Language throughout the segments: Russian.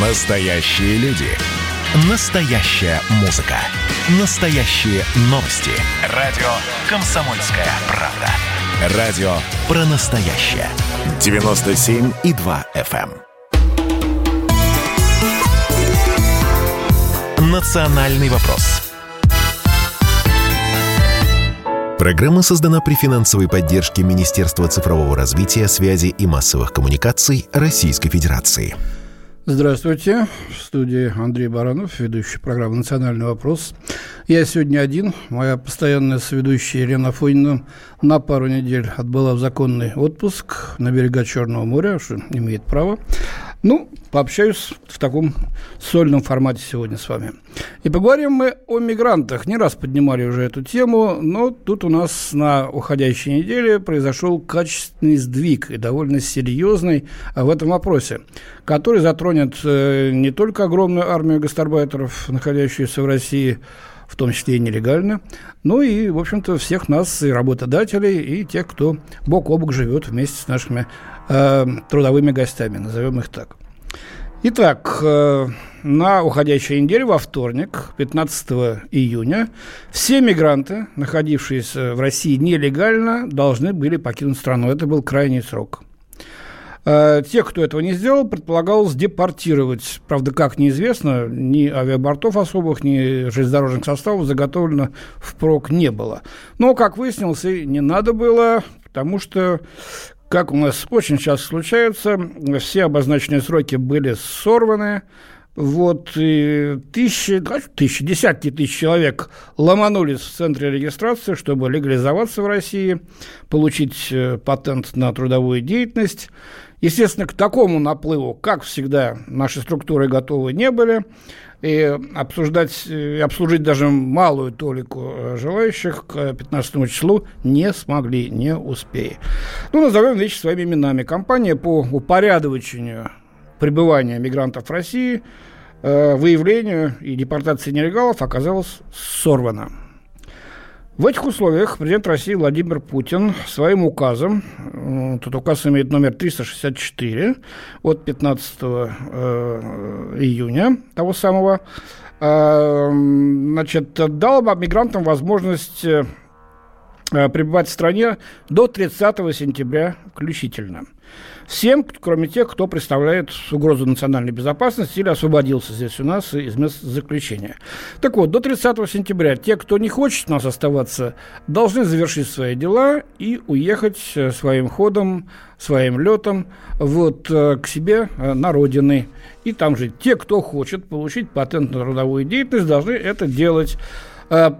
Настоящие люди. Настоящая музыка. Настоящие новости. Радио «Комсомольская правда». Радио про настоящее. 97,2 FM. эм. Национальный вопрос. Программа создана при финансовой поддержке Министерства цифрового развития, связи и массовых коммуникаций Российской Федерации. Здравствуйте. В студии Андрей Баранов, ведущий программы «Национальный вопрос». Я сегодня один. Моя постоянная соведущая Елена Фонина на пару недель отбыла в законный отпуск на берега Черного моря, что имеет право. Ну, пообщаюсь в таком сольном формате сегодня с вами. И поговорим мы о мигрантах. Не раз поднимали уже эту тему, но тут у нас на уходящей неделе произошел качественный сдвиг и довольно серьезный в этом вопросе, который затронет э, не только огромную армию гастарбайтеров, находящуюся в России, в том числе и нелегально, ну и, в общем-то, всех нас, и работодателей, и тех, кто бок о бок живет вместе с нашими э, трудовыми гостями, назовем их так. Итак, э, на уходящей неделе, во вторник, 15 июня, все мигранты, находившиеся в России нелегально, должны были покинуть страну. Это был крайний срок. Э, тех, кто этого не сделал, предполагалось депортировать. Правда, как неизвестно, ни авиабортов особых, ни железнодорожных составов заготовлено впрок не было. Но, как выяснилось, и не надо было, потому что как у нас очень часто случается, все обозначенные сроки были сорваны, вот, и тысячи, тысячи, десятки тысяч человек ломанулись в центре регистрации, чтобы легализоваться в России, получить э, патент на трудовую деятельность. Естественно, к такому наплыву, как всегда, наши структуры готовы не были и обсуждать, и обслужить даже малую толику э, желающих к 15 числу не смогли, не успели. Ну, назовем вещи своими именами. Компания по упорядочению пребывания мигрантов в России, э, выявлению и депортации нелегалов оказалась сорвана. В этих условиях президент России Владимир Путин своим указом, этот указ имеет номер 364 от 15 э, июня того самого, э, значит, дал мигрантам возможность э, пребывать в стране до 30 сентября включительно – всем, кроме тех, кто представляет угрозу национальной безопасности или освободился здесь у нас из мест заключения. Так вот, до 30 сентября те, кто не хочет у нас оставаться, должны завершить свои дела и уехать э, своим ходом, своим летом вот, э, к себе э, на родины. И там же те, кто хочет получить патент на трудовую деятельность, должны это делать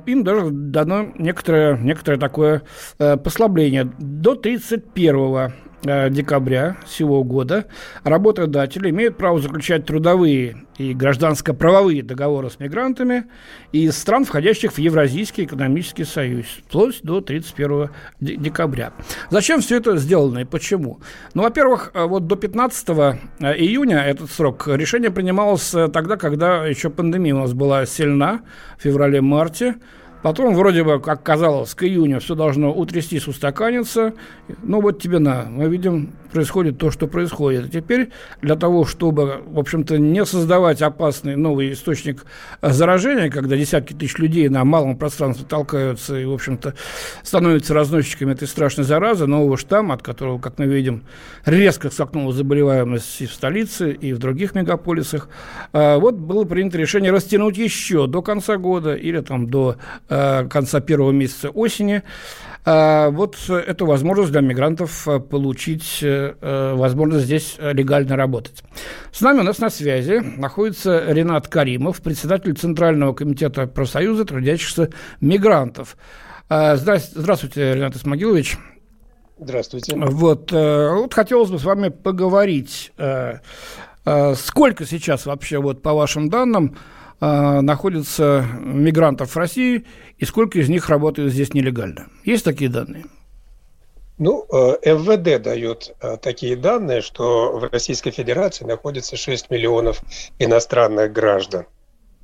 им даже дано некоторое, некоторое такое послабление. До 31 Э, декабря сего года работодатели имеют право заключать трудовые и гражданско-правовые договоры с мигрантами из стран, входящих в Евразийский экономический союз, вплоть до 31 декабря. Зачем все это сделано и почему? Ну, во-первых, э, вот до 15 э, июня этот срок решение принималось тогда, когда еще пандемия у нас была сильна, в феврале-марте, Потом, вроде бы, как казалось, к июню все должно утрястись, устаканиться. Ну, вот тебе на. Мы видим происходит то, что происходит. И теперь для того, чтобы, в общем-то, не создавать опасный новый источник заражения, когда десятки тысяч людей на малом пространстве толкаются и, в общем-то, становятся разносчиками этой страшной заразы, нового штамма, от которого, как мы видим, резко скакнула заболеваемость и в столице, и в других мегаполисах, а, вот было принято решение растянуть еще до конца года или там до конца первого месяца осени а, вот эту возможность для мигрантов а, получить э, возможность здесь легально работать. С нами у нас на связи находится Ренат Каримов, председатель Центрального комитета профсоюза трудящихся мигрантов. Здравствуйте, Ренат Исмагилович. Здравствуйте. Вот, э, вот хотелось бы с вами поговорить, э, сколько сейчас вообще, вот по вашим данным, э, находится мигрантов в России и сколько из них работают здесь нелегально? Есть такие данные? Ну, э, МВД дает э, такие данные, что в Российской Федерации находится 6 миллионов иностранных граждан.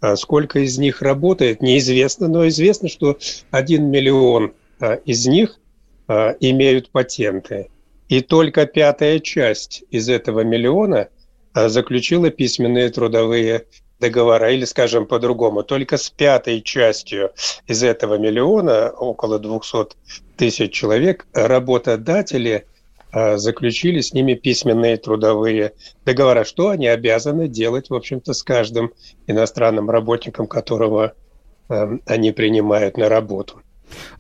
А сколько из них работает, неизвестно, но известно, что 1 миллион э, из них имеют патенты. И только пятая часть из этого миллиона заключила письменные трудовые договора, или, скажем по-другому, только с пятой частью из этого миллиона, около 200 тысяч человек, работодатели а, заключили с ними письменные трудовые договора, что они обязаны делать, в общем-то, с каждым иностранным работником, которого э, они принимают на работу.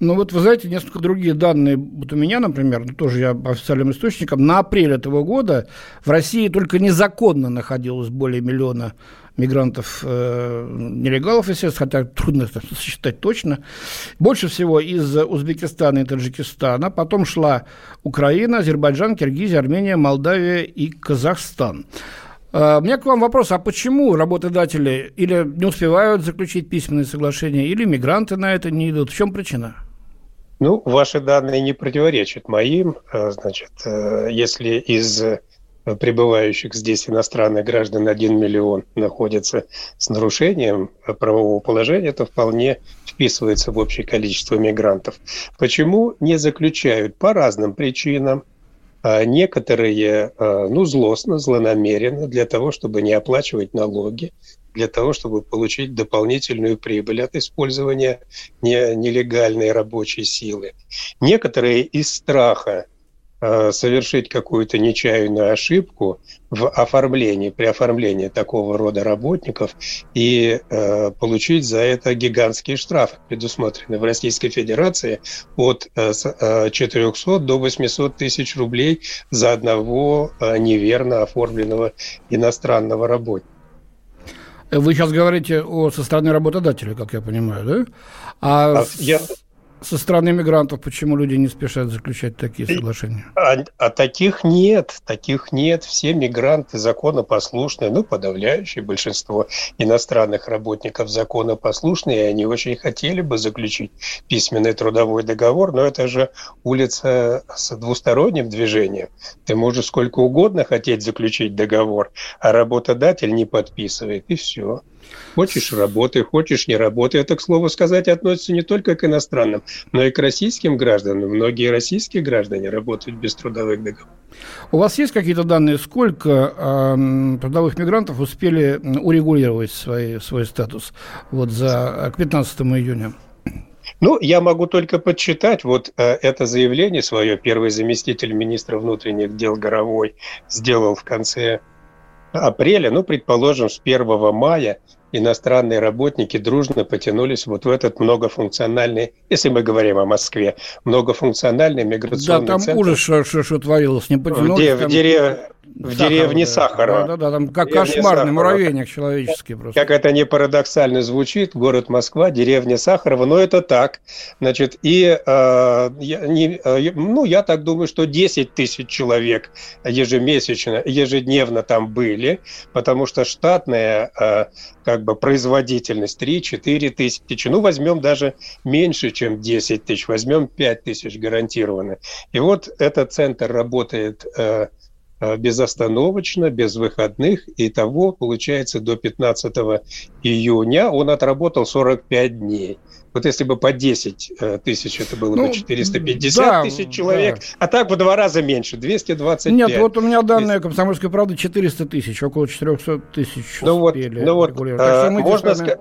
Ну вот вы знаете, несколько другие данные, вот у меня, например, ну, тоже я по официальным источникам, на апрель этого года в России только незаконно находилось более миллиона мигрантов, э, естественно, хотя трудно это сосчитать точно. Больше всего из Узбекистана и Таджикистана, потом шла Украина, Азербайджан, Киргизия, Армения, Молдавия и Казахстан. Uh, у меня к вам вопрос, а почему работодатели или не успевают заключить письменные соглашения, или мигранты на это не идут? В чем причина? Ну, ваши данные не противоречат моим. Э, значит, э, если из прибывающих здесь иностранных граждан 1 миллион находится с нарушением правового положения, это вполне вписывается в общее количество мигрантов. Почему не заключают? По разным причинам. А некоторые, а, ну, злостно, злонамеренно, для того, чтобы не оплачивать налоги, для того, чтобы получить дополнительную прибыль от использования нелегальной рабочей силы. Некоторые из страха совершить какую-то нечаянную ошибку в оформлении, при оформлении такого рода работников и э, получить за это гигантские штрафы, предусмотренные в Российской Федерации от э, 400 э, до 800 тысяч рублей за одного э, неверно оформленного иностранного работника. Вы сейчас говорите о со стороны работодателя, как я понимаю, да? А, а я, со стороны мигрантов, почему люди не спешат заключать такие соглашения? А, а таких нет, таких нет. Все мигранты законопослушные, ну, подавляющее большинство иностранных работников законопослушные, и они очень хотели бы заключить письменный трудовой договор, но это же улица с двусторонним движением. Ты можешь сколько угодно хотеть заключить договор, а работодатель не подписывает, и все. Хочешь – работай, хочешь – не работай. Это, к слову сказать, относится не только к иностранным, но и к российским гражданам. Многие российские граждане работают без трудовых договоров. У вас есть какие-то данные, сколько э, трудовых мигрантов успели урегулировать свой, свой статус вот за, к 15 июня? Ну, я могу только подсчитать. Вот э, это заявление свое первый заместитель министра внутренних дел Горовой сделал в конце апреля, ну, предположим, с 1 мая иностранные работники дружно потянулись вот в этот многофункциональный, если мы говорим о Москве, многофункциональный миграционный да, там центр. ужас, что, что, что творилось, не потянулись. В, там... в, дерев... в Сахар, деревне да. Сахара. Да, да, да, там как кошмарный Сахарова. муравейник человеческий просто. Как это не парадоксально звучит, город Москва, деревня Сахарова, но это так. Значит, и э, я, не, э, ну, я так думаю, что 10 тысяч человек ежемесячно, ежедневно там были, потому что штатная э, как бы производительность 3-4 тысячи. Ну, возьмем даже меньше, чем 10 тысяч, возьмем 5 тысяч гарантированно. И вот этот центр работает э безостановочно, без выходных, и того, получается, до 15 июня он отработал 45 дней. Вот если бы по 10 э, тысяч, это было ну, бы 450 да, тысяч человек, да. а так в два раза меньше, 225. Нет, вот у меня данные «Комсомольской правды» 400 тысяч, около 400 тысяч ну вот, ну вот, а, можно, ска-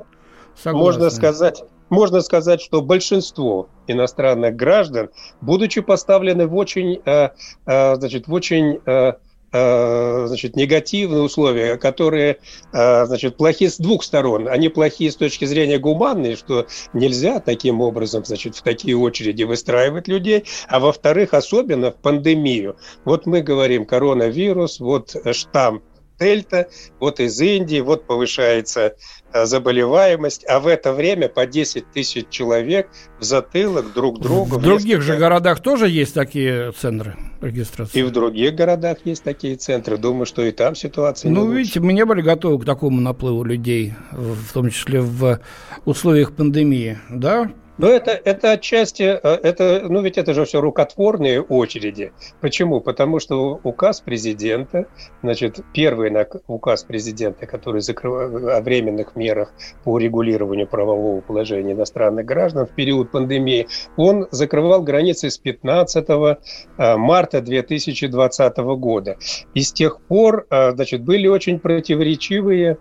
можно сказать, можно сказать, что большинство иностранных граждан, будучи поставлены в очень, э, э, значит, в очень Э, значит, негативные условия, которые э, значит, плохие с двух сторон. Они плохие с точки зрения гуманной, что нельзя таким образом значит, в такие очереди выстраивать людей, а во-вторых, особенно в пандемию. Вот мы говорим коронавирус, вот штамм дельта, вот из Индии, вот повышается Э, заболеваемость, а в это время по 10 тысяч человек в затылок друг другу. В других же городах тоже есть такие центры регистрации? И в других городах есть такие центры. Думаю, что и там ситуация Ну, видите, мы не были готовы к такому наплыву людей, в том числе в условиях пандемии, да? Но это, это отчасти, э, это, ну ведь это же все рукотворные очереди. Почему? Потому что указ президента, значит, первый указ президента, который закрывает о временных мерах по урегулированию правового положения иностранных граждан в период пандемии, он закрывал границы с 15 э, марта 2020 года. И с тех пор, э, значит, были очень противоречивые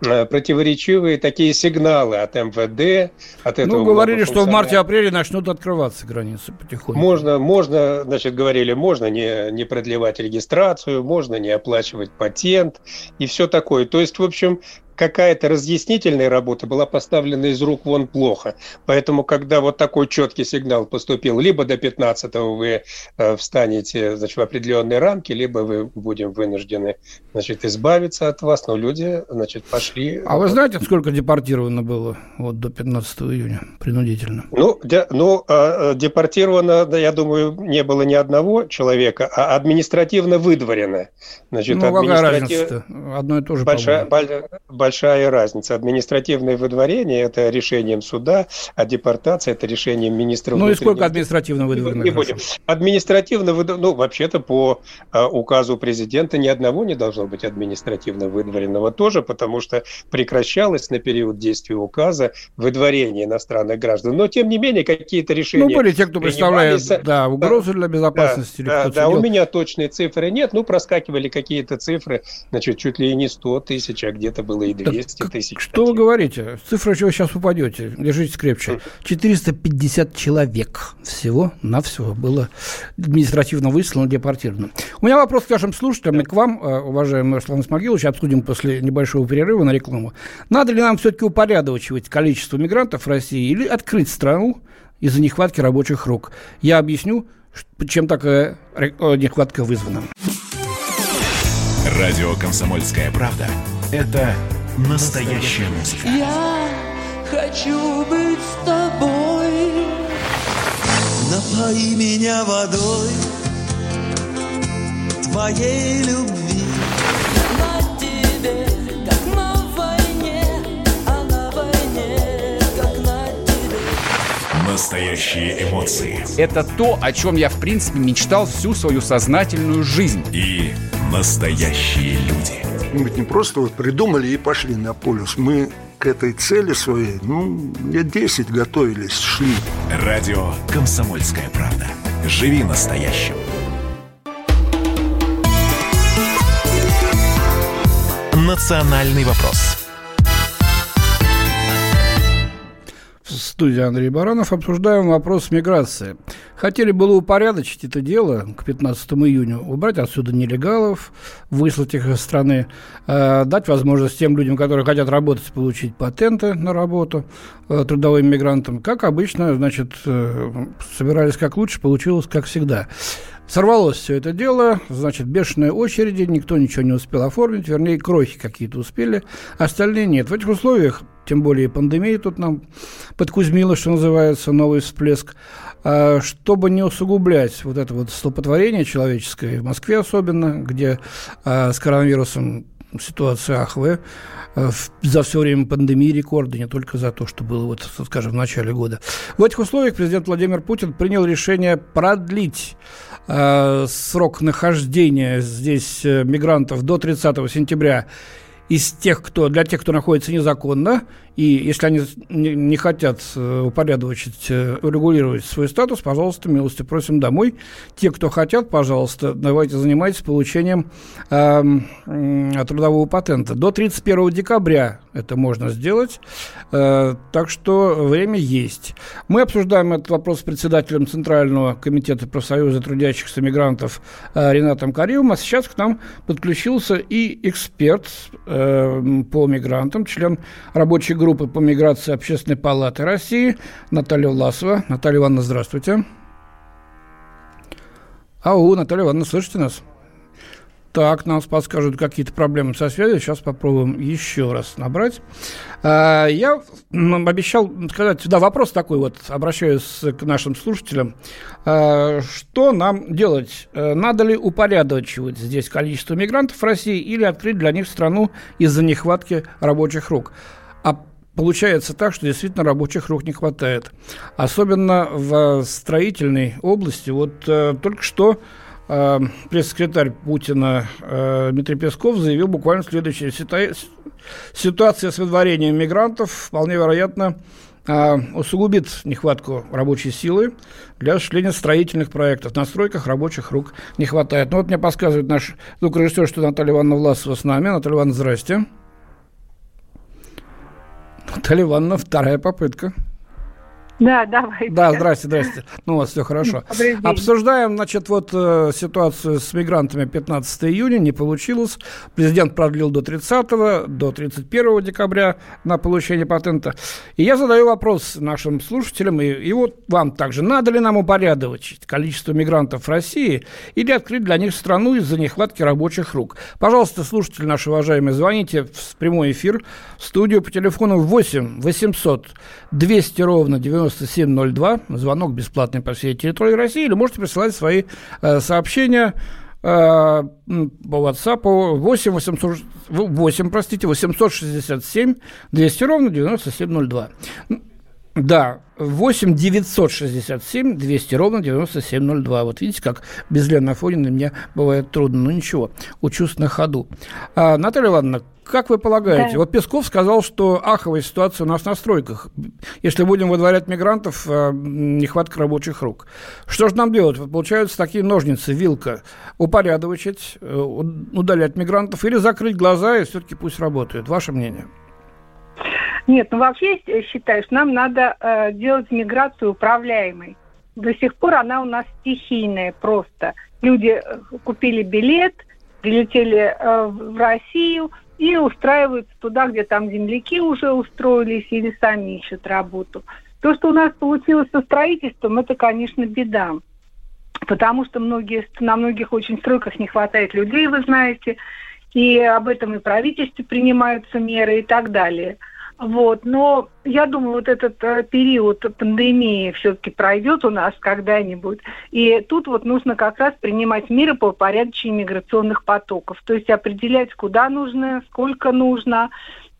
противоречивые такие сигналы от МВД, от этого. Ну, говорили, что в марте-апреле начнут открываться границы потихоньку. Можно, можно, значит, говорили, можно не, не продлевать регистрацию, можно не оплачивать патент и все такое. То есть, в общем, какая-то разъяснительная работа была поставлена из рук вон плохо. Поэтому, когда вот такой четкий сигнал поступил, либо до 15 вы э, встанете значит, в определенные рамки, либо вы будем вынуждены значит, избавиться от вас, но люди значит, пошли... А вы знаете, сколько депортировано было вот, до 15 июня принудительно? Ну, де, ну э, депортировано, я думаю, не было ни одного человека, а административно выдворено. Значит, ну, административ... какая разница Одно и то же, большая, большая разница. Административное выдворение – это решением суда, а депортация – это решением министра Ну и сколько административно выдворено? Не будем. Административно выдворено, ну, вообще-то по а, указу президента ни одного не должно быть административно выдворенного тоже, потому что прекращалось на период действия указа выдворение иностранных граждан. Но, тем не менее, какие-то решения... Ну, были те, кто представляет да, угрозу да, для безопасности. Да, да, да у меня точные цифры нет, ну, проскакивали какие-то цифры, значит, чуть ли и не 100 тысяч, а где-то было и 200 так, тысяч. Что таких. вы говорите? Цифра, чего сейчас упадете? Держитесь крепче. 450 человек всего на все было административно выслано, депортировано. У меня вопрос к нашим слушателям и к вам, э, уважаемый Руслан Исмагилович, обсудим после небольшого перерыва на рекламу. Надо ли нам все-таки упорядочивать количество мигрантов в России или открыть страну из-за нехватки рабочих рук? Я объясню, чем такая нехватка вызвана. Радио «Комсомольская правда» — это Настоящая музыка. Я хочу быть с тобой. Напои меня водой твоей любви. На тебе, как на войне, а на войне, как на тебе. Настоящие эмоции. Это то, о чем я, в принципе, мечтал всю свою сознательную жизнь. И настоящие люди. Мы ведь не просто вот придумали и пошли на полюс. Мы к этой цели своей, ну, лет 10 готовились, шли. Радио «Комсомольская правда». Живи настоящим. Национальный вопрос. В студии Андрей Баранов обсуждаем вопрос миграции. Хотели было упорядочить это дело к 15 июня, убрать отсюда нелегалов, выслать их из страны, э, дать возможность тем людям, которые хотят работать, получить патенты на работу э, трудовым мигрантам. Как обычно, значит, э, собирались как лучше, получилось как всегда. Сорвалось все это дело, значит, бешеные очереди, никто ничего не успел оформить, вернее, крохи какие-то успели, остальные нет. В этих условиях, тем более пандемия тут нам подкузмила, что называется, новый всплеск, чтобы не усугублять вот это вот столпотворение человеческое, в Москве особенно, где а, с коронавирусом ситуация ахвая, а, за все время пандемии рекорды, не только за то, что было, вот, скажем, в начале года. В этих условиях президент Владимир Путин принял решение продлить э, срок нахождения здесь э, мигрантов до 30 сентября из тех, кто, для тех, кто находится незаконно, и если они не, хотят э, упорядочить, э, урегулировать свой статус, пожалуйста, милости просим домой. Те, кто хотят, пожалуйста, давайте занимайтесь получением э, э, трудового патента. До 31 декабря это можно сделать, э, так что время есть. Мы обсуждаем этот вопрос с председателем Центрального комитета профсоюза трудящихся мигрантов э, Ренатом Каримовым, а сейчас к нам подключился и эксперт э, по мигрантам, член рабочей группы по миграции Общественной палаты России Наталья Власова. Наталья Ивановна, здравствуйте. Ау, Наталья Ивановна, слышите нас? Так, нам подскажут какие-то проблемы со связью. Сейчас попробуем еще раз набрать. А, я обещал сказать, да, вопрос такой вот, обращаюсь к нашим слушателям. А, что нам делать? А, надо ли упорядочивать здесь количество мигрантов в России или открыть для них страну из-за нехватки рабочих рук? А получается так, что действительно рабочих рук не хватает. Особенно в строительной области. Вот э, только что э, пресс-секретарь Путина э, Дмитрий Песков заявил буквально следующее. Ситуа- Ситуация с выдворением мигрантов вполне вероятно э, усугубит нехватку рабочей силы для осуществления строительных проектов. На стройках рабочих рук не хватает. Ну вот мне подсказывает наш звукорежиссер, что Наталья Ивановна Власова с нами. Наталья Ивановна, здрасте. Наталья Ивановна, вторая попытка. Да, давайте. Да, здрасте, здрасте. Ну, у вас все хорошо. Обсуждаем, значит, вот э, ситуацию с мигрантами 15 июня, не получилось. Президент продлил до 30 до 31 декабря на получение патента. И я задаю вопрос нашим слушателям, и, и вот вам также. Надо ли нам упорядочить количество мигрантов в России или открыть для них страну из-за нехватки рабочих рук? Пожалуйста, слушатели наши уважаемые, звоните в прямой эфир в студию по телефону 8 800 200 ровно 9702. Звонок бесплатный по всей территории России. Или можете присылать свои э, сообщения э, по WhatsApp 8, 800, 8, простите, 867 200 ровно 9702. М, Да, 8 967 200 ровно 9702. Вот видите, как без Лены Афониной мне бывает трудно. Ну ничего, учусь на ходу. А, Наталья Ивановна, как вы полагаете? Да. Вот Песков сказал, что аховая ситуация у нас на стройках. Если будем выдворять мигрантов, м, нехватка рабочих рук. Что же нам делать? Вот Получаются такие ножницы, вилка. Упорядочить, э, удалять мигрантов или закрыть глаза и все-таки пусть работают. Ваше мнение? Нет, ну вообще я считаю, что нам надо э, делать миграцию управляемой. До сих пор она у нас стихийная просто. Люди э, купили билет, прилетели э, в Россию и устраиваются туда, где там земляки уже устроились или сами ищут работу. То, что у нас получилось со строительством, это, конечно, беда. Потому что многие, на многих очень стройках не хватает людей, вы знаете, и об этом и правительстве принимаются меры и так далее. Вот, но я думаю, вот этот э, период пандемии все-таки пройдет у нас когда-нибудь, и тут вот нужно как раз принимать меры по упорядочению миграционных потоков, то есть определять, куда нужно, сколько нужно,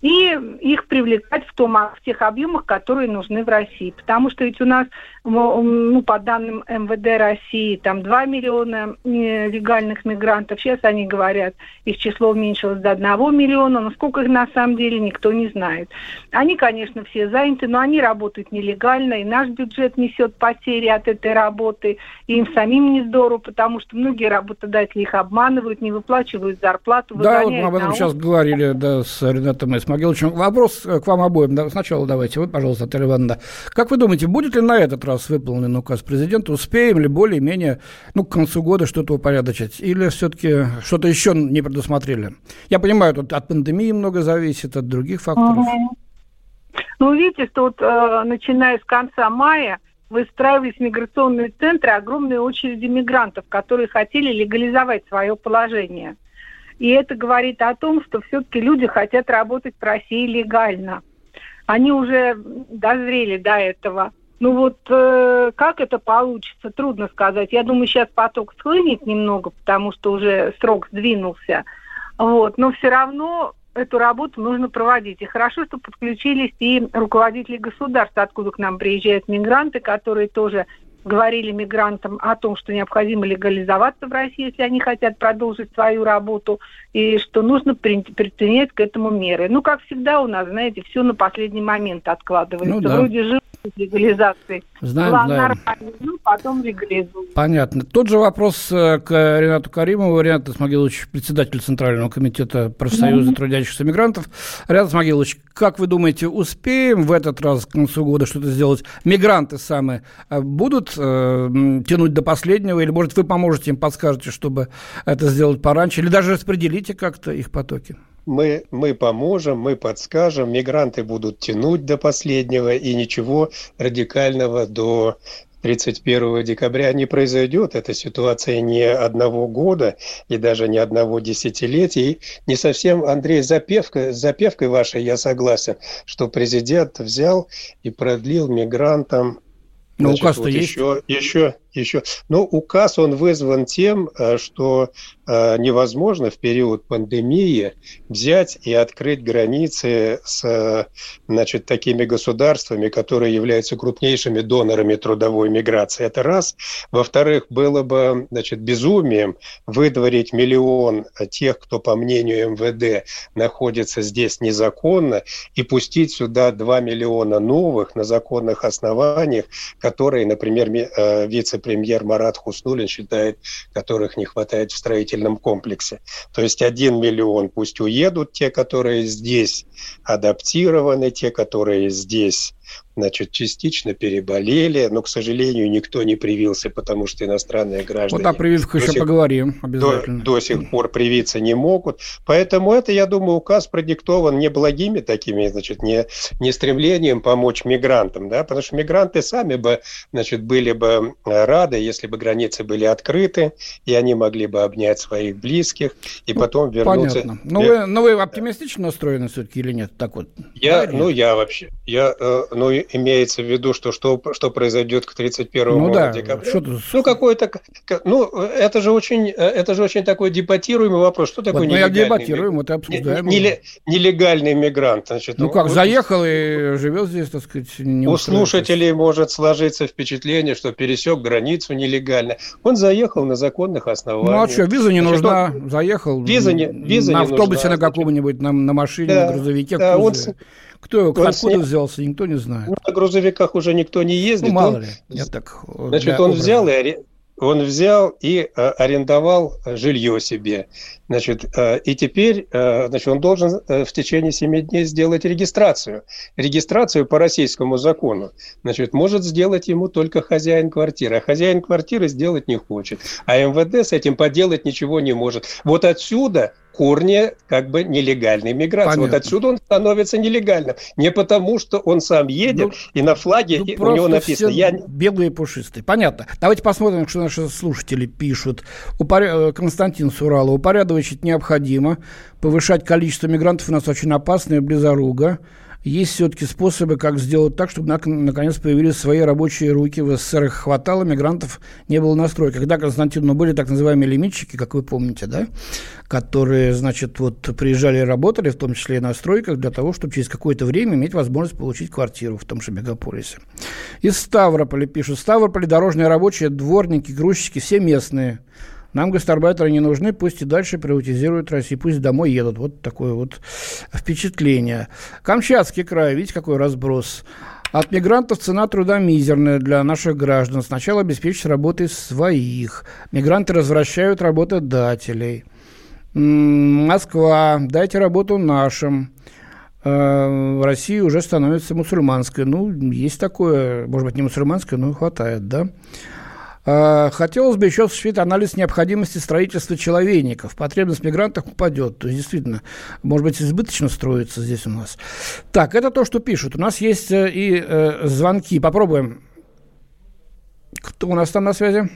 и их привлекать в, том, в тех объемах, которые нужны в России. Потому что ведь у нас, ну, по данным МВД России, там 2 миллиона э, легальных мигрантов. Сейчас они говорят, их число уменьшилось до 1 миллиона. Но сколько их на самом деле, никто не знает. Они, конечно, все заняты, но они работают нелегально, и наш бюджет несет потери от этой работы, и им самим не здорово, потому что многие работодатели их обманывают, не выплачивают зарплату, Да, вот мы об этом сейчас говорили да, с Ренатом Исмагиловичем. Вопрос э, к вам обоим. Сначала давайте вы, пожалуйста, Наталья Ивановна. Как вы думаете, будет ли на этот раз выполнен указ президента? Успеем ли более-менее ну, к концу года что-то упорядочить? Или все-таки что-то еще не предусмотрели? Я понимаю, тут от пандемии много зависит, от других факторов. Ну, видите, что вот э, начиная с конца мая выстраивались миграционные центры огромные очереди мигрантов, которые хотели легализовать свое положение. И это говорит о том, что все-таки люди хотят работать в России легально. Они уже дозрели до этого. Ну вот э, как это получится, трудно сказать. Я думаю, сейчас поток схлынет немного, потому что уже срок сдвинулся. Вот. Но все равно эту работу нужно проводить. И хорошо, что подключились и руководители государства, откуда к нам приезжают мигранты, которые тоже говорили мигрантам о том, что необходимо легализоваться в России, если они хотят продолжить свою работу, и что нужно при- предпринять к этому меры. Ну, как всегда у нас, знаете, все на последний момент откладывается. Ну да. Вроде живут легализации. Знаем, План знаем. ну, потом легализуют. Понятно. Тот же вопрос э, к Ренату Каримову. Ренат Исмагилович, председатель Центрального комитета профсоюза трудящихся мигрантов. Ренат Исмагилович, как вы думаете, успеем в этот раз к концу года что-то сделать? Мигранты сами э, будут э, тянуть до последнего? Или, может, вы поможете им, подскажете, чтобы это сделать пораньше? Или даже распределите как-то их потоки? Мы, мы поможем, мы подскажем, мигранты будут тянуть до последнего, и ничего радикального до 31 декабря не произойдет. Это ситуация не одного года и даже не одного десятилетия. И не совсем, Андрей, запевка, с запевкой вашей я согласен, что президент взял и продлил мигрантам Ну, указ-то вот есть. Еще, еще, еще. Но указ, он вызван тем, э, что э, невозможно в период пандемии взять и открыть границы с э, значит, такими государствами, которые являются крупнейшими донорами трудовой миграции. Это раз. Во-вторых, было бы значит, безумием выдворить миллион тех, кто, по мнению МВД, находится здесь незаконно, и пустить сюда 2 миллиона новых на законных основаниях, которые, например, вице-премьер Марат Хуснулин считает, которых не хватает в строительном комплексе. То есть один миллион пусть уедут те, которые здесь адаптированы, те, которые здесь значит, частично переболели, но, к сожалению, никто не привился, потому что иностранные граждане... Вот о прививках еще сих, поговорим обязательно. До, до сих пор привиться не могут. Поэтому это, я думаю, указ продиктован не благими такими, значит, не, не стремлением помочь мигрантам, да, потому что мигранты сами бы, значит, были бы э, рады, если бы границы были открыты, и они могли бы обнять своих близких, и ну, потом вернуться... Понятно. Но вы, но вы оптимистично настроены все-таки или нет? Так вот. Я, да, ну, я вообще, я, э, ну, имеется в виду, что что, что произойдет к 31 ну, да. декабря. Что ну, какой-то... Ну, это же очень, это же очень такой дебатируемый вопрос. Что такое вот, нелегальный? Ну, я дебатируем, вот и обсуждаем. Неле, нелегальный мигрант. Значит, ну, как, заехал и живет здесь, так сказать, не У слушателей может сложиться впечатление, что пересек границу нелегально. Он заехал на законных основаниях. Ну, а что, виза не значит, нужна, он... заехал виза не, виза на не автобусе нужна, на каком-нибудь, на, на машине, да, на грузовике. Да, он, кто он откуда сня... взялся, никто не знает. Ну, на грузовиках уже никто не ездит. Ну, мало он... ли. Я так, Значит, он взял и он взял и э, арендовал жилье себе. Значит, э, и теперь э, значит, он должен в течение 7 дней сделать регистрацию. Регистрацию по российскому закону значит, может сделать ему только хозяин квартиры. А хозяин квартиры сделать не хочет. А МВД с этим поделать ничего не может. Вот отсюда корне как бы нелегальной миграции. Понятно. Вот отсюда он становится нелегальным. Не потому, что он сам едет, ну, и на флаге ну, у него написано... Я... Белые пушистые. Понятно. Давайте посмотрим, что наши слушатели пишут. Упоря... Э, Константин Сурала. Упорядочить необходимо. Повышать количество мигрантов у нас очень опасно и близоруго есть все-таки способы, как сделать так, чтобы наконец появились свои рабочие руки. В СССР их хватало, мигрантов не было настрой. Когда, Константин, ну, были так называемые лимитчики, как вы помните, да, которые, значит, вот приезжали и работали, в том числе и на стройках, для того, чтобы через какое-то время иметь возможность получить квартиру в том же мегаполисе. Из Ставрополя пишут. Ставрополь дорожные рабочие, дворники, грузчики, все местные. Нам гастарбайтеры не нужны, пусть и дальше приватизируют Россию, пусть домой едут. Вот такое вот впечатление. Камчатский край, видите, какой разброс. От мигрантов цена труда мизерная для наших граждан. Сначала обеспечить работой своих. Мигранты развращают работодателей. Москва, дайте работу нашим. Э, в России уже становится мусульманской. Ну, есть такое, может быть, не мусульманское, но хватает, да. А, хотелось бы еще осуществить анализ необходимости строительства человейников. Потребность в мигрантах упадет. То есть, действительно, может быть, избыточно строится здесь у нас. Так, это то, что пишут. У нас есть э, и э, звонки. Попробуем. Кто у нас там на связи?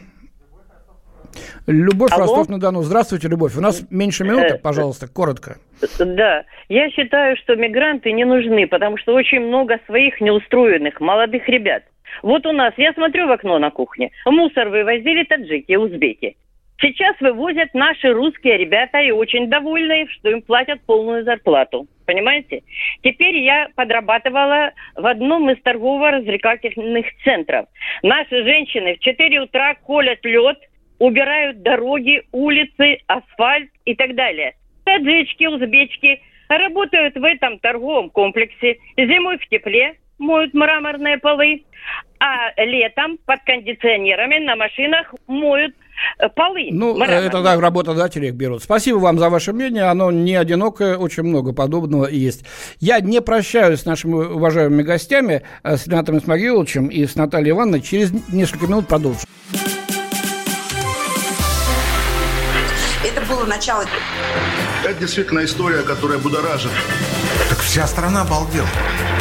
Любовь Ростов-на-Дону. Здравствуйте, Любовь. У нас меньше минуты, э, пожалуйста, коротко. Да, я считаю, что мигранты не нужны, потому что очень много своих неустроенных молодых ребят. Вот у нас, я смотрю в окно на кухне, мусор вывозили таджики, узбеки. Сейчас вывозят наши русские ребята и очень довольны, что им платят полную зарплату. Понимаете? Теперь я подрабатывала в одном из торгово-развлекательных центров. Наши женщины в 4 утра колят лед, убирают дороги, улицы, асфальт и так далее. Таджички, узбечки работают в этом торговом комплексе зимой в тепле, моют мраморные полы, а летом под кондиционерами на машинах моют э, полы. Ну, мраморные. это да, работодатели их берут. Спасибо вам за ваше мнение. Оно не одинокое, очень много подобного есть. Я не прощаюсь с нашими уважаемыми гостями, э, с Ренатом Исмагиловичем и с Натальей Ивановной. Через несколько минут продолжим. Это было начало. Это действительно история, которая будоражит. Так вся страна обалдела.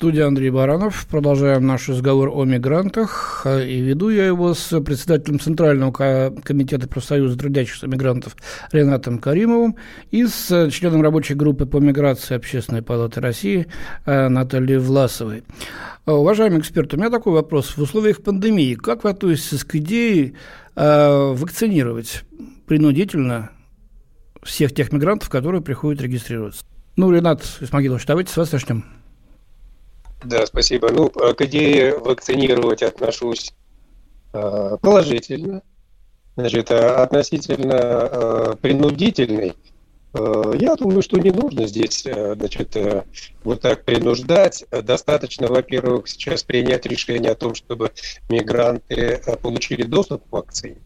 Студии Андрей Баранов. Продолжаем наш разговор о мигрантах. И веду я его с председателем Центрального комитета профсоюза трудящихся мигрантов Ренатом Каримовым и с членом рабочей группы по миграции Общественной палаты России э, Натальей Власовой. Уважаемый эксперт, у меня такой вопрос. В условиях пандемии как вы относитесь к идее э, вакцинировать принудительно всех тех мигрантов, которые приходят регистрироваться? Ну, Ренат Исмагилович, давайте с вас начнем. Да, спасибо. Ну, к идее вакцинировать отношусь э, положительно. Значит, относительно э, принудительной, э, я думаю, что не нужно здесь значит, вот так принуждать. Достаточно, во-первых, сейчас принять решение о том, чтобы мигранты получили доступ к вакцине.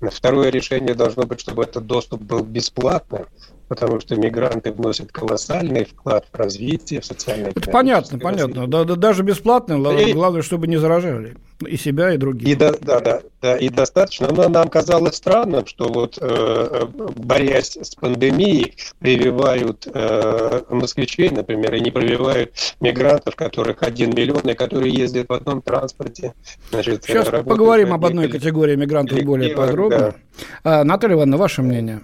Второе решение должно быть, чтобы этот доступ был бесплатным, потому что мигранты вносят колоссальный вклад в развитие, в социальное Это понятно, понятно. Да, да, даже бесплатно, и, главное, чтобы не заражали и себя, и других. И да, да, да, да, и достаточно. Но нам казалось странным, что вот э, борясь с пандемией, прививают э, москвичей, например, и не прививают мигрантов, которых один миллион, и которые ездят в одном транспорте. Значит, Сейчас поговорим об одной категории мигрантов более подробно. Да. А, Наталья Ивановна, ваше мнение?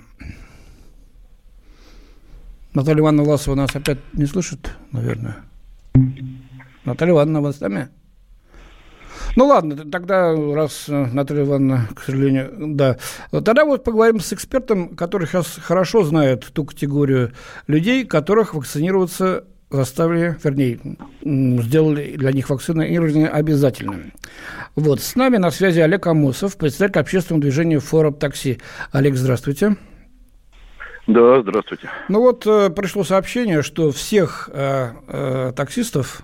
Наталья Ивановна Власова нас опять не слышит, наверное. Наталья Ивановна, вы с? Ну ладно, тогда, раз э, Наталья Ивановна, к сожалению, да. Тогда вот поговорим с экспертом, который сейчас хорошо знает ту категорию людей, которых вакцинироваться заставили, вернее, сделали для них вакцинирование обязательным. Вот, с нами на связи Олег Амосов, председатель общественного движения «Форум такси». Олег, здравствуйте. Да, здравствуйте. Ну вот э, пришло сообщение, что всех э, э, таксистов,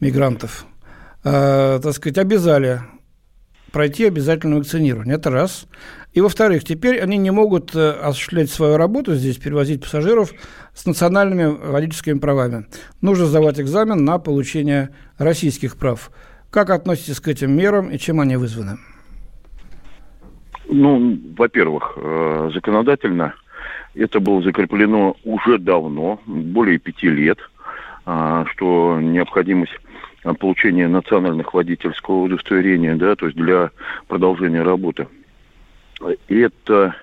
мигрантов, э, так сказать, обязали пройти обязательное вакцинирование. Это раз. И во-вторых, теперь они не могут э, осуществлять свою работу здесь, перевозить пассажиров с национальными водительскими правами. Нужно сдавать экзамен на получение российских прав. Как относитесь к этим мерам и чем они вызваны? Ну, во-первых, э, законодательно это было закреплено уже давно, более пяти лет, а, что необходимость получения национальных водительского удостоверения, да, то есть для продолжения работы. Это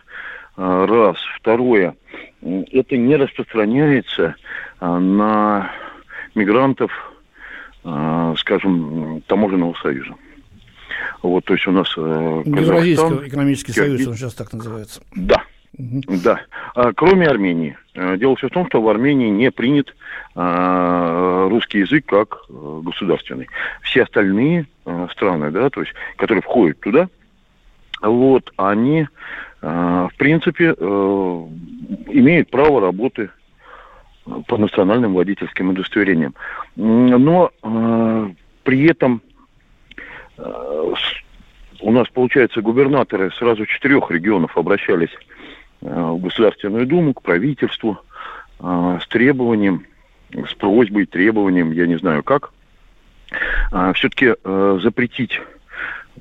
а, раз. Второе, это не распространяется а, на мигрантов, скажем, таможенного союза. Вот, то есть у нас э, Евразийский экономический союз, он сейчас так называется. Да, да. А, кроме Армении. Э, дело все в том, что в Армении не принят а, русский язык как э, государственный. Все остальные э, страны, да, то есть, которые входят туда, вот, они, в принципе, имеют право работы по национальным водительским удостоверениям. Но при этом у нас, получается, губернаторы сразу четырех регионов обращались в Государственную Думу, к правительству э, с требованием, с просьбой, требованием, я не знаю как, э, все-таки запретить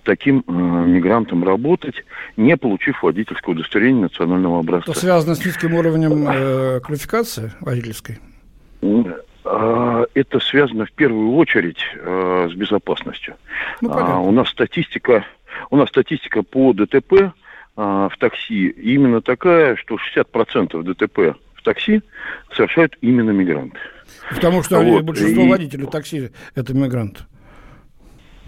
таким э, мигрантам работать, не получив водительского удостоверения национального образца. Это связано с низким уровнем э, квалификации водительской? Это связано в первую очередь э, с безопасностью. Ну, а, у нас статистика, у нас статистика по ДТП а, в такси именно такая, что 60% ДТП в такси совершают именно мигранты. Потому что вот. большинство и... водителей такси – это мигранты.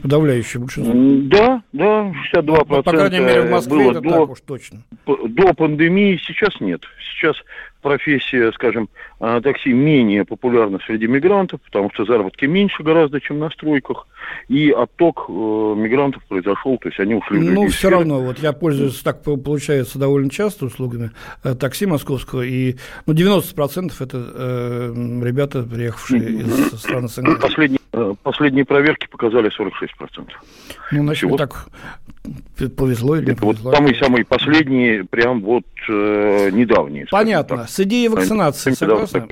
Подавляющее большинство. Да, да, 62% По крайней мере, в Москве было это до, так уж точно. До пандемии сейчас нет. Сейчас профессия, скажем, а, такси менее популярна среди мигрантов, потому что заработки меньше гораздо, чем на стройках, и отток э, мигрантов произошел, то есть они ушли в Ну, все сферы. равно, вот я пользуюсь, так получается, довольно часто услугами э, такси московского, и ну, 90% это э, ребята, приехавшие из стран СНГ. Последние, э, последние проверки показали 46%. Ну, значит, Всего... так повезло или не повезло? Вот самые-самые последние, прям вот э, недавние. Понятно. С идеей вакцинации согласны?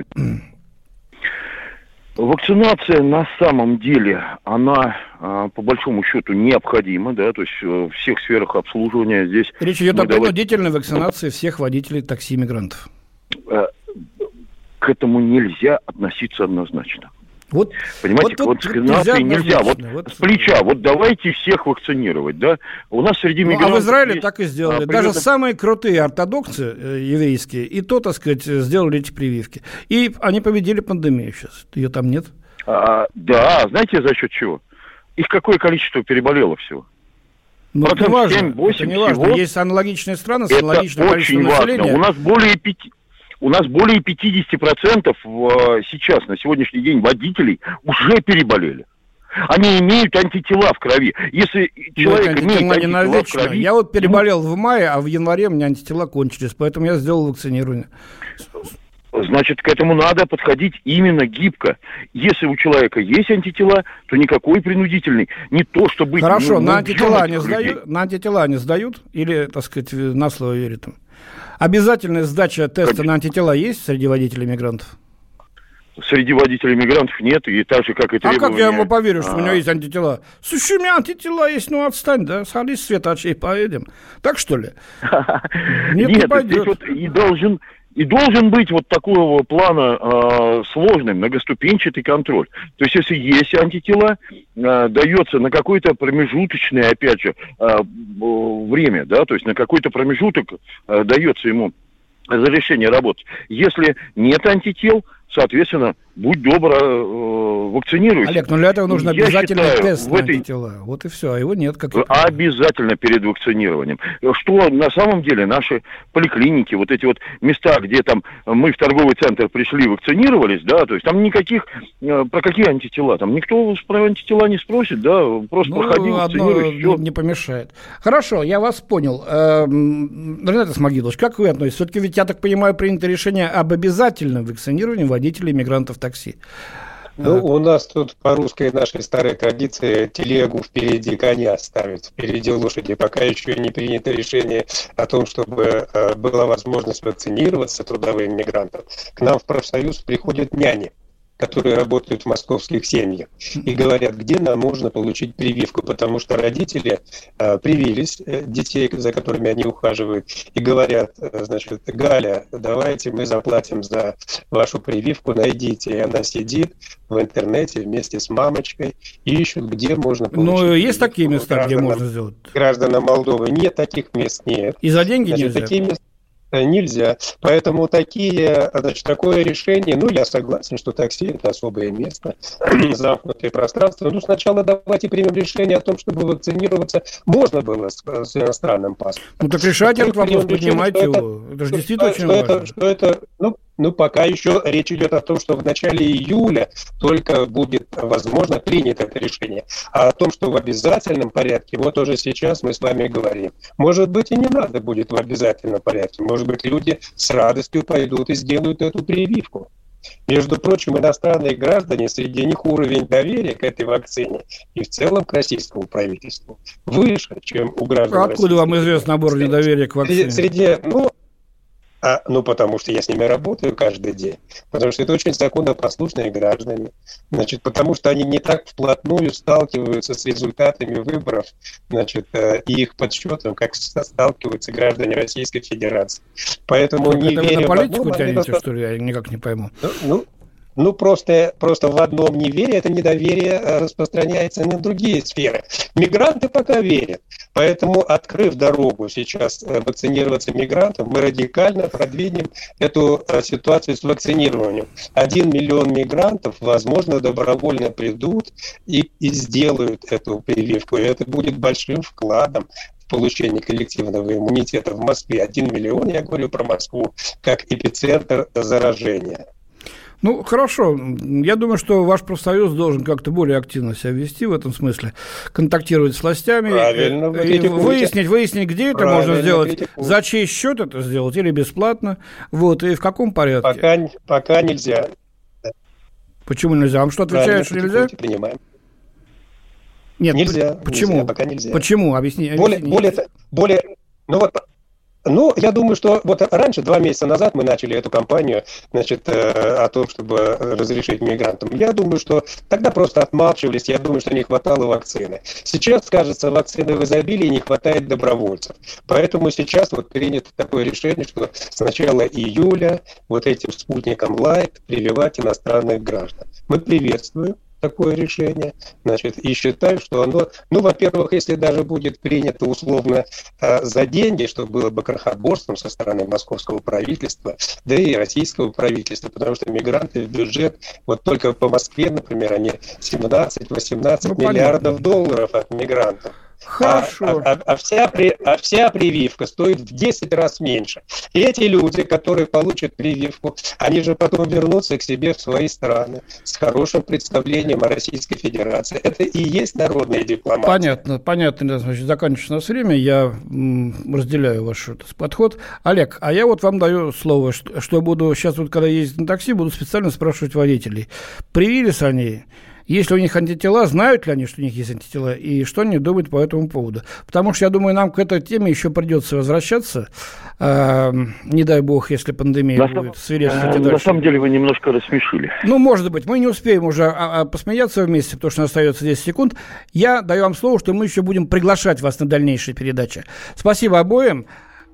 Вакцинация на самом деле, она а, по большому счету необходима, да, то есть э, в всех сферах обслуживания здесь... Речь идет о принудительной давай... вакцинации всех водителей такси-мигрантов. Э, к этому нельзя относиться однозначно. Вот, Понимаете, вот, вот, вот нацией нельзя. Вот, вот с плеча, вот давайте всех вакцинировать, да? У нас среди ну, мигрантов а в Израиле есть, так и сделали. а, Даже примерно- самые крутые ортодоксы э, еврейские, и то, так сказать, сделали эти прививки. И они победили пандемию сейчас. Ее там нет. А, да, знаете за счет чего? Их какое количество переболело всего? Ну, это важно. 7-8 это не важно. всего. Есть аналогичные страны с Это аналогичным очень количеством важно. населения. У нас более пяти... У нас более 50% в, э, сейчас, на сегодняшний день, водителей уже переболели. Они имеют антитела в крови. Если Ну, человек это имеет антитела не антитела в навечно. крови... Я вот переболел в мае, а в январе у меня антитела кончились, поэтому я сделал вакцинирование. Значит, к этому надо подходить именно гибко. Если у человека есть антитела, то никакой принудительный. Не то, что быть... Хорошо, ну, на ну, антитела не сдают, на антитела не сдают или, так сказать, на слово верят им? Обязательная сдача теста на антитела есть среди водителей мигрантов? Среди водителей мигрантов нет, и так же, как и А как я требования, ему поверю, что у него а, есть антитела? Слушай, у меня антитела есть, ну отстань, да, садись, свет очей, поедем. Так что ли? Нет, здесь вот и должен, и должен быть вот такого плана э, сложный, многоступенчатый контроль. То есть, если есть антитела, э, дается на какое-то промежуточное, опять же, э, время, да, то есть на какой-то промежуток э, дается ему разрешение работать. Если нет антител, соответственно, будь добр, э, вакцинируйся. Олег, ну для этого нужно Я считаю, тест в на этой- антитела. Вот и все, а его нет. Как понимаю. Обязательно перед вакцинированием. Что на самом деле наши поликлиники, вот эти вот места, где там мы в торговый центр пришли, вакцинировались, да, то есть там никаких, э, про какие антитела, там никто про антитела не спросит, да, просто Ну, проходи, одно вакцинируйся, всё. не, не помешает. Хорошо, я вас понял. Эм, Ренат Исмагилович, как вы относитесь? Все-таки ведь, я так понимаю, принято решение об обязательном вакцинировании водителей мигрантов такси. Ну, у нас тут по русской нашей старой традиции телегу впереди коня ставят, впереди лошади. Пока еще не принято решение о том, чтобы э, была возможность вакцинироваться трудовым мигрантам. К нам в профсоюз приходят няни которые работают в московских семьях, и говорят, где нам можно получить прививку, потому что родители э, привились э, детей, за которыми они ухаживают, и говорят, э, значит, Галя, давайте мы заплатим за вашу прививку, найдите. И она сидит в интернете вместе с мамочкой и ищут, где можно получить Ну, есть такие места, где Гражданам- можно сделать? Гражданам Молдовы нет таких мест, нет. И за деньги Значит, нельзя? такие места нельзя. Поэтому такие, значит, такое решение, ну, я согласен, что такси это особое место, замкнутое пространство. Ну, сначала давайте примем решение о том, чтобы вакцинироваться можно было с, с иностранным паспортом. Ну, так решайте этот вопрос, поднимайте что это- его. Это же что- действительно что очень это- важно. что это, ну, ну, пока еще речь идет о том, что в начале июля только будет, возможно, принято это решение. А о том, что в обязательном порядке, вот уже сейчас мы с вами говорим. Может быть, и не надо будет в обязательном порядке. Может быть, люди с радостью пойдут и сделают эту прививку. Между прочим, иностранные граждане, среди них уровень доверия к этой вакцине и в целом к российскому правительству выше, чем у граждан А Откуда вам Российской известен набор недоверия к Среди, вакцине? среди- ну, а, ну, потому что я с ними работаю каждый день. Потому что это очень законопослушные граждане. Значит, потому что они не так вплотную сталкиваются с результатами выборов, значит, э, и их подсчетом, как сталкиваются граждане Российской Федерации. Поэтому не это вы веря на политику тянете, что ли? Я никак не пойму. ну, ну, просто, просто в одном не веря, это недоверие э, распространяется на другие сферы. Мигранты пока верят. Поэтому, открыв дорогу сейчас э, вакцинироваться мигрантам, мы радикально продвинем эту э, ситуацию с вакцинированием. Один миллион мигрантов, возможно, добровольно придут и, и сделают эту прививку. И это будет большим вкладом получение коллективного иммунитета в Москве. Один миллион, я говорю про Москву, как эпицентр заражения. Ну, хорошо. Я думаю, что ваш профсоюз должен как-то более активно себя вести в этом смысле, контактировать с властями, Правильно, вы и выяснить, выяснить, где это Правильно можно сделать, критикуете. за чей счет это сделать или бесплатно, вот, и в каком порядке. Пока, пока нельзя. Почему нельзя? Вам что отвечают, что нельзя? Принимаем. Нет, Нельзя, Почему? нельзя, пока нельзя. Почему? Объясни. Более, объясни. более, более, ну вот Ну, я думаю, что вот раньше, два месяца назад мы начали эту кампанию, значит, э, о том, чтобы разрешить мигрантам. Я думаю, что тогда просто отмалчивались, я думаю, что не хватало вакцины. Сейчас, кажется, вакцины в изобилии, не хватает добровольцев. Поэтому сейчас вот принято такое решение, что с начала июля вот этим спутником Лайт прививать иностранных граждан. Мы приветствуем такое решение, значит, и считаю, что оно, ну, во-первых, если даже будет принято условно э, за деньги, что было бы крохоборством со стороны московского правительства, да и российского правительства, потому что мигранты в бюджет, вот только по Москве, например, они 17-18 ну, миллиардов долларов от мигрантов. Хорошо. А, а, а, вся, а вся прививка стоит в 10 раз меньше. И эти люди, которые получат прививку, они же потом вернутся к себе в свои страны с хорошим представлением о Российской Федерации. Это и есть народная дипломатия. Понятно, понятно. Значит, заканчивается у нас время. Я разделяю ваш подход. Олег, а я вот вам даю слово, что, что буду сейчас вот, когда ездить на такси, буду специально спрашивать водителей, привились они есть ли у них антитела, знают ли они, что у них есть антитела, и что они думают по этому поводу. Потому что, я думаю, нам к этой теме еще придется возвращаться. Э, не дай бог, если пандемия на будет свирепствовать. На самом деле вы немножко рассмешили. Ну, может быть, мы не успеем уже а, а, посмеяться вместе, потому что остается 10 секунд. Я даю вам слово, что мы еще будем приглашать вас на дальнейшие передачи. Спасибо обоим.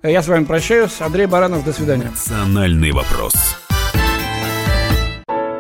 Я с вами прощаюсь. Андрей Баранов, до свидания. Национальный вопрос.